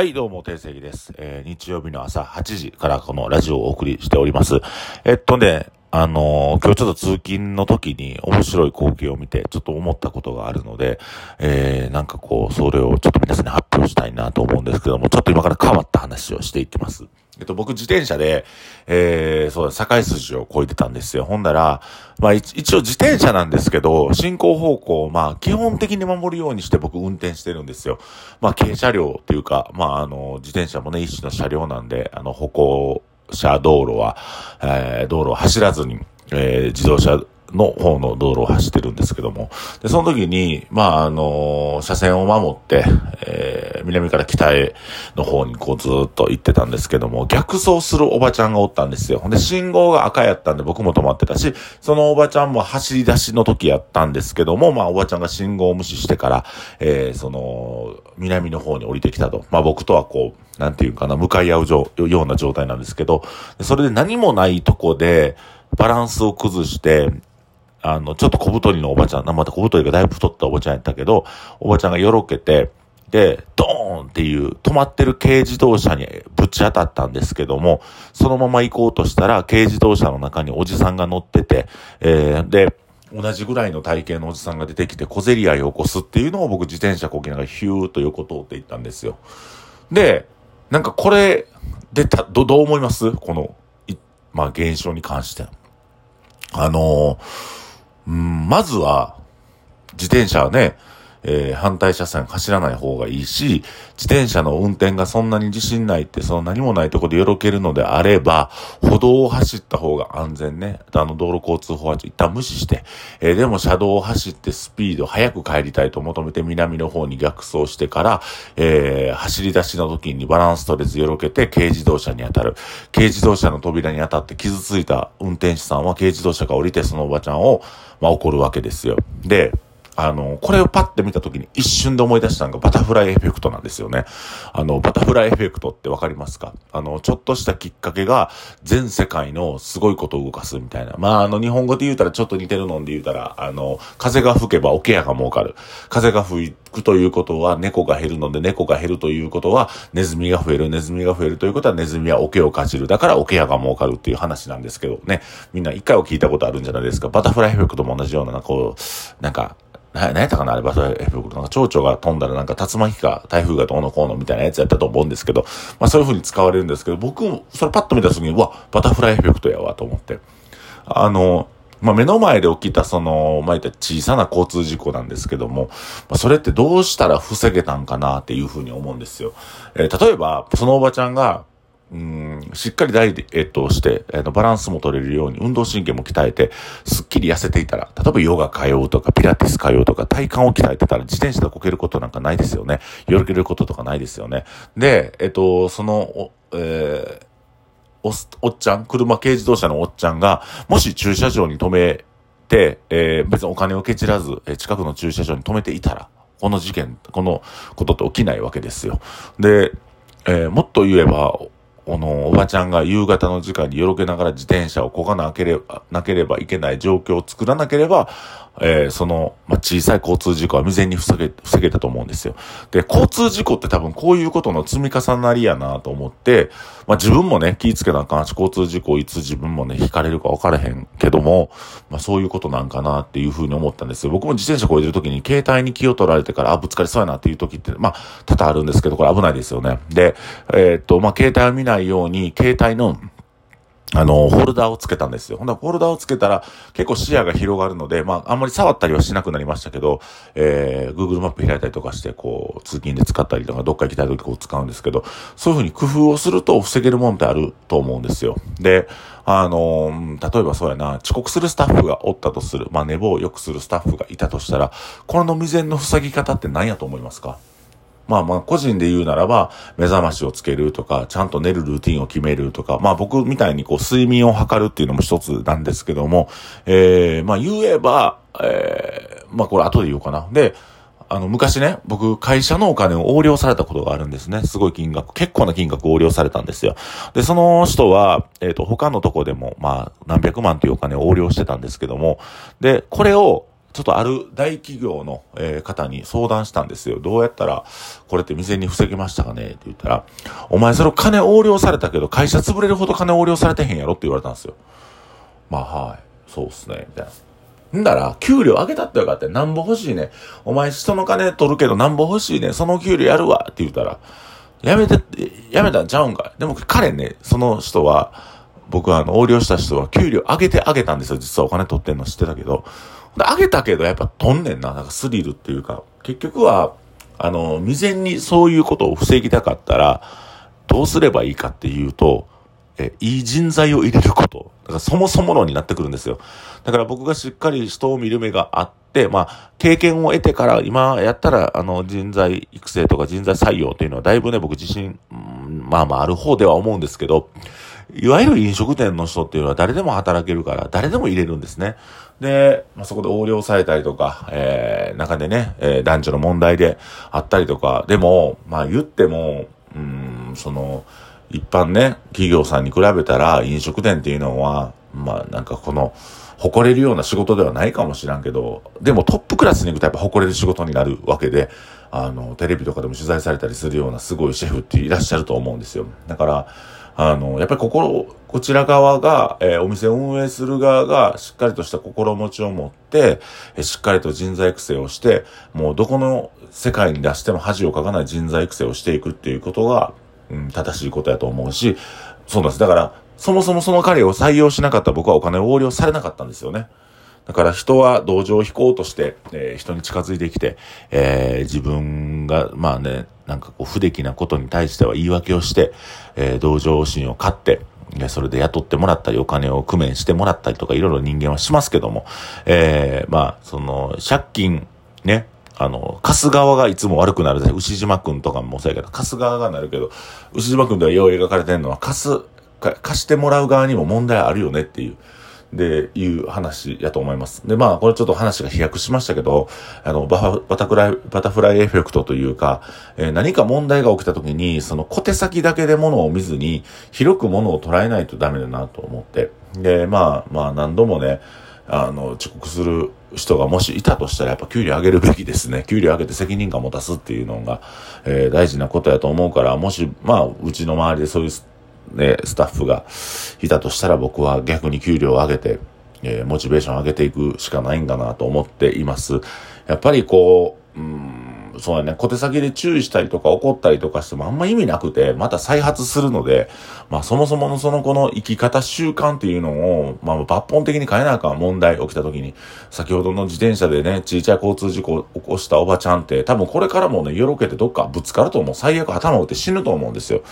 はい、どうも、定石です。えー日曜日の朝8時からこのラジオをお送りしております。えっとね、あの今日ちょっと通勤の時に面白い光景を見て、ちょっと思ったことがあるので、えーなんかこう、それをちょっと皆さんに発表したいなと思うんですけども、ちょっと今から変わった話をしていきます。えっと、僕自転車で、えー、そうだ、境筋を越えてたんですよ。ほんだら、まあ一一応自転車なんですけど、進行方向をまあ基本的に守るようにして僕運転してるんですよ。まあ軽車両っていうか、まああの、自転車もね、一種の車両なんで、あの、歩行車道路は、えー道路を走らずに、えー自動車の方の道路を走ってるんですけども。で、その時に、まあ、あの車線を守って、えー南から北への方にこうずっと行ってたんですけども、逆走するおばちゃんがおったんですよ。ほんで、信号が赤やったんで僕も止まってたし、そのおばちゃんも走り出しの時やったんですけども、まあ、おばちゃんが信号を無視してから、えーその、南の方に降りてきたと。まあ、僕とはこう、なんていうかな、向かい合うような状態なんですけど、それで何もないとこで、バランスを崩して、あの、ちょっと小太りのおばちゃん、また小太りがだいぶ太ったおばちゃんやったけど、おばちゃんがよろけて、で、ドーンっていう止まってる軽自動車にぶち当たったんですけども、そのまま行こうとしたら、軽自動車の中におじさんが乗ってて、えー、で、同じぐらいの体型のおじさんが出てきて小競り合いを起こすっていうのを僕自転車こぎながらヒューッと横通っていったんですよ。で、なんかこれでた、ど、どう思います？この、いまあ現象に関して。あのーまずは、自転車はね、えー反対車線走らない方がいいし、自転車の運転がそんなに自信ないって、その何もないところでよろけるのであれば、歩道を走った方が安全ね。あの、道路交通法は一旦無視して、えーでも車道を走ってスピード早く帰りたいと求めて南の方に逆走してから、えー走り出しの時にバランス取れずよろけて軽自動車に当たる。軽自動車の扉に当たって傷ついた運転手さんは軽自動車が降りてそのおばちゃんを、まあ、怒るわけですよ。で、あの、これをパッて見たときに一瞬で思い出したのがバタフライエフェクトなんですよね。あの、バタフライエフェクトってわかりますか？あの、ちょっとしたきっかけが全世界のすごいことを動かすみたいな。まあ、あの、日本語で言うたらちょっと似てるので言うたら、あの、風が吹けば桶屋が儲かる。風が吹くということは猫が減るので猫が減るということはネズミが増える。ネズミが増えるということはネズミは桶をかじる。だから桶屋が儲かるっていう話なんですけどね。みんな一回は聞いたことあるんじゃないですか？バタフライエフェクトも同じような、こう、なんか、何やったかなあれバタフライエフェクト。なんか蝶々が飛んだらなんか竜巻か台風がどうのこうのみたいなやつやったと思うんですけど、まあそういう風に使われるんですけど、僕もそれパッと見た時に、うわ、バタフライエフェクトやわと思って。あの、まあ、目の前で起きたその、まあ、言った小さな交通事故なんですけども、まあ、それってどうしたら防げたんかなっていうふうに思うんですよ。えー例えば、そのおばちゃんが、うん、しっかりダイエットをして、えーとバランスも取れるように、運動神経も鍛えて、すっきり痩せていたら、例えばヨガ通うとか、ピラティス通うとか、体幹を鍛えてたら、自転車でこけることなんかないですよね。よろけることとかないですよね。で、えっ、と、その、おえーおっ、おっちゃん、車軽自動車のおっちゃんが、もし駐車場に止めて、えー別にお金をケチらず、えー近くの駐車場に止めていたら、この事件、このことって起きないわけですよ。で、えーもっと言えば、このおばちゃんが夕方の時間によろけながら自転車をこがなければ、なければいけない状況を作らなければ、えーその、まあ、小さい交通事故は未然に防げ、防げたと思うんですよ。で、交通事故って多分こういうことの積み重なりやなと思って、まあ、自分もね、気ぃつけなあかんし、交通事故いつ自分もね、引かれるか分からへんけども、まあ、そういうことなんかなっていうふうに思ったんですよ。僕も自転車こいでる時に携帯に気を取られてから、あ、ぶつかりそうやなっていう時って、まあ、多々あるんですけど、これ危ないですよね。で、えーっと、まあ、携帯を見ないように、携帯の、あの、ホルダーをつけたんですよ。ほんならホルダーをつけたら結構視野が広がるので、まあ、あんまり触ったりはしなくなりましたけど、えー、Google マップ開いたりとかして、こう、通勤で使ったりとか、どっか行きたい時こう使うんですけど、そういうふうに工夫をすると防げるもんってあると思うんですよ。で、あの例えばそうやな、遅刻するスタッフがおったとする、まあ、寝坊を良くするスタッフがいたとしたら、この未然の塞ぎ方って何やと思いますか？まあまあ個人で言うならば、目覚ましをつけるとか、ちゃんと寝るルーティンを決めるとか、まあ僕みたいにこう睡眠を測るっていうのも一つなんですけども、えー、まあ言えば、えー、まあこれ後で言おうかな。で、あの、昔ね、僕、会社のお金を横領されたことがあるんですね。すごい金額、結構な金額横領されたんですよ。で、その人は、えっ、と、他のとこでも、まあ、何百万というお金を横領してたんですけども、で、これを、ちょっとある大企業の、えー、方に相談したんですよ。どうやったら、これって未然に防げましたかね？って言ったら、お前それ金横領されたけど、会社潰れるほど金横領されてへんやろって言われたんですよ。まあ、はい。そうっすね、みたいな。んだら、給料上げたってよかったよなんぼ欲しいね。お前人の金取るけどなんぼ欲しいね。その給料やるわ。って言ったら、やめて、やめたんちゃうんかでも彼ね、その人は、僕はあの、横領した人は給料上げてあげたんですよ。実はお金取ってんの知ってたけど。上げたけどやっぱ飛んねんな。なんかスリルっていうか。結局は、あの、未然にそういうことを防ぎたかったら、どうすればいいかっていうと、え、いい人材を入れること。だからそもそも論になってくるんですよ。だから僕がしっかり人を見る目があって、まあ、経験を得てから今やったら、あの、人材育成とか人材採用というのはだいぶね、僕自身、まあまあある方では思うんですけど、いわゆる飲食店の人っていうのは誰でも働けるから、誰でも入れるんですね。で、まあ、そこで横領されたりとか、えー、中でね、えー、男女の問題であったりとか、でも、まあ言っても、うん、その、一般ね、企業さんに比べたら飲食店っていうのは、まあなんかこの、誇れるような仕事ではないかもしらんけど、でもトップクラスに行くとやっぱ誇れる仕事になるわけで、あの、テレビとかでも取材されたりするようなすごいシェフっていらっしゃると思うんですよ。だから、あの、やっぱり心、こちら側が、えー、お店を運営する側がしっかりとした心持ちを持って、えー、しっかりと人材育成をして、もうどこの世界に出しても恥をかかない人材育成をしていくっていうことが、うん、正しいことやと思うし、そうなんです。だから、そもそもその彼を採用しなかった僕はお金を横領されなかったんですよね。だから人は同情を引こうとして、えー、人に近づいてきて、えー、自分が、まあね、なんかこう不出来なことに対しては言い訳をして、えー、同情心を買って、それで雇ってもらったり、お金を工面してもらったりとか、いろいろ人間はしますけども、えー、まあ、その、借金、ね、あの、貸す側がいつも悪くなるで、牛島くんとかもそうやけど、貸す側がなるけど、牛島くんではよう描かれてるのは、貸す、貸してもらう側にも問題あるよねっていう。で、いう話やと思います。で、まあ、これちょっと話が飛躍しましたけど、あの、バタフライ、バタフライエフェクトというか、えー、何か問題が起きた時に、その小手先だけで物を見ずに、広く物を捉えないとダメだなと思って。で、まあ、まあ、何度もね、あの、遅刻する人がもしいたとしたらやっぱ給料上げるべきですね。給料上げて責任感持たすっていうのが、えー、大事なことやと思うから、もし、まあ、うちの周りでそういう、ね、スタッフがいたとしたら僕は逆に給料を上げて、えー、モチベーションを上げていくしかないんだなと思っています。やっぱりこう、うんそうやね、小手先で注意したりとか怒ったりとかしてもあんま意味なくて、また再発するので、まあそもそものその子の生き方習慣っていうのを、まあ抜本的に変えなあかん問題起きた時に、先ほどの自転車でね、小さい交通事故を起こしたおばちゃんって、多分これからもね、よろけてどっかぶつかると思う。最悪頭打って死ぬと思うんですよ。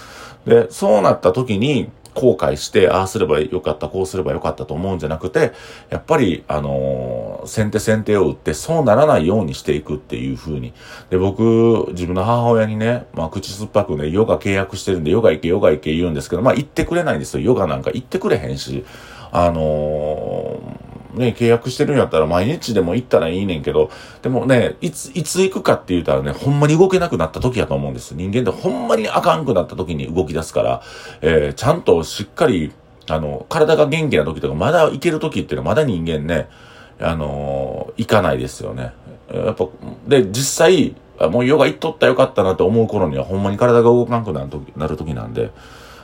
で、そうなった時に、後悔して、ああすればよかった、こうすればよかったと思うんじゃなくて、やっぱり、あのー、先手先手を打って、そうならないようにしていくっていう風に。で、僕、自分の母親にね、まあ、口酸っぱくね、ヨガ契約してるんで、ヨガ行け、ヨガ行け言うんですけど、まあ、行ってくれないんですよ。ヨガなんか行ってくれへんし。あのーね、契約してるんやったら毎日でも行ったらいいねんけど、でもね、いつ、いつ行くかって言ったらね、ほんまに動けなくなった時やと思うんです。人間ってほんまにあかんくなった時に動き出すから、えー、ちゃんとしっかり、あの、体が元気な時とか、まだ行ける時っていうのはまだ人間ね、あのー、行かないですよね。やっぱ、で、実際、もうヨガ行っとったらよかったなって思う頃にはほんまに体が動かなくなる時なる時なんで、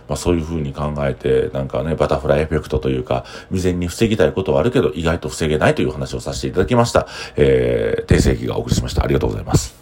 まあそういうふうに考えて、なんかね、バタフライエフェクトというか、未然に防ぎたいことはあるけど、意外と防げないという話をさせていただきました。えー、訂正機がお送りしました。ありがとうございます。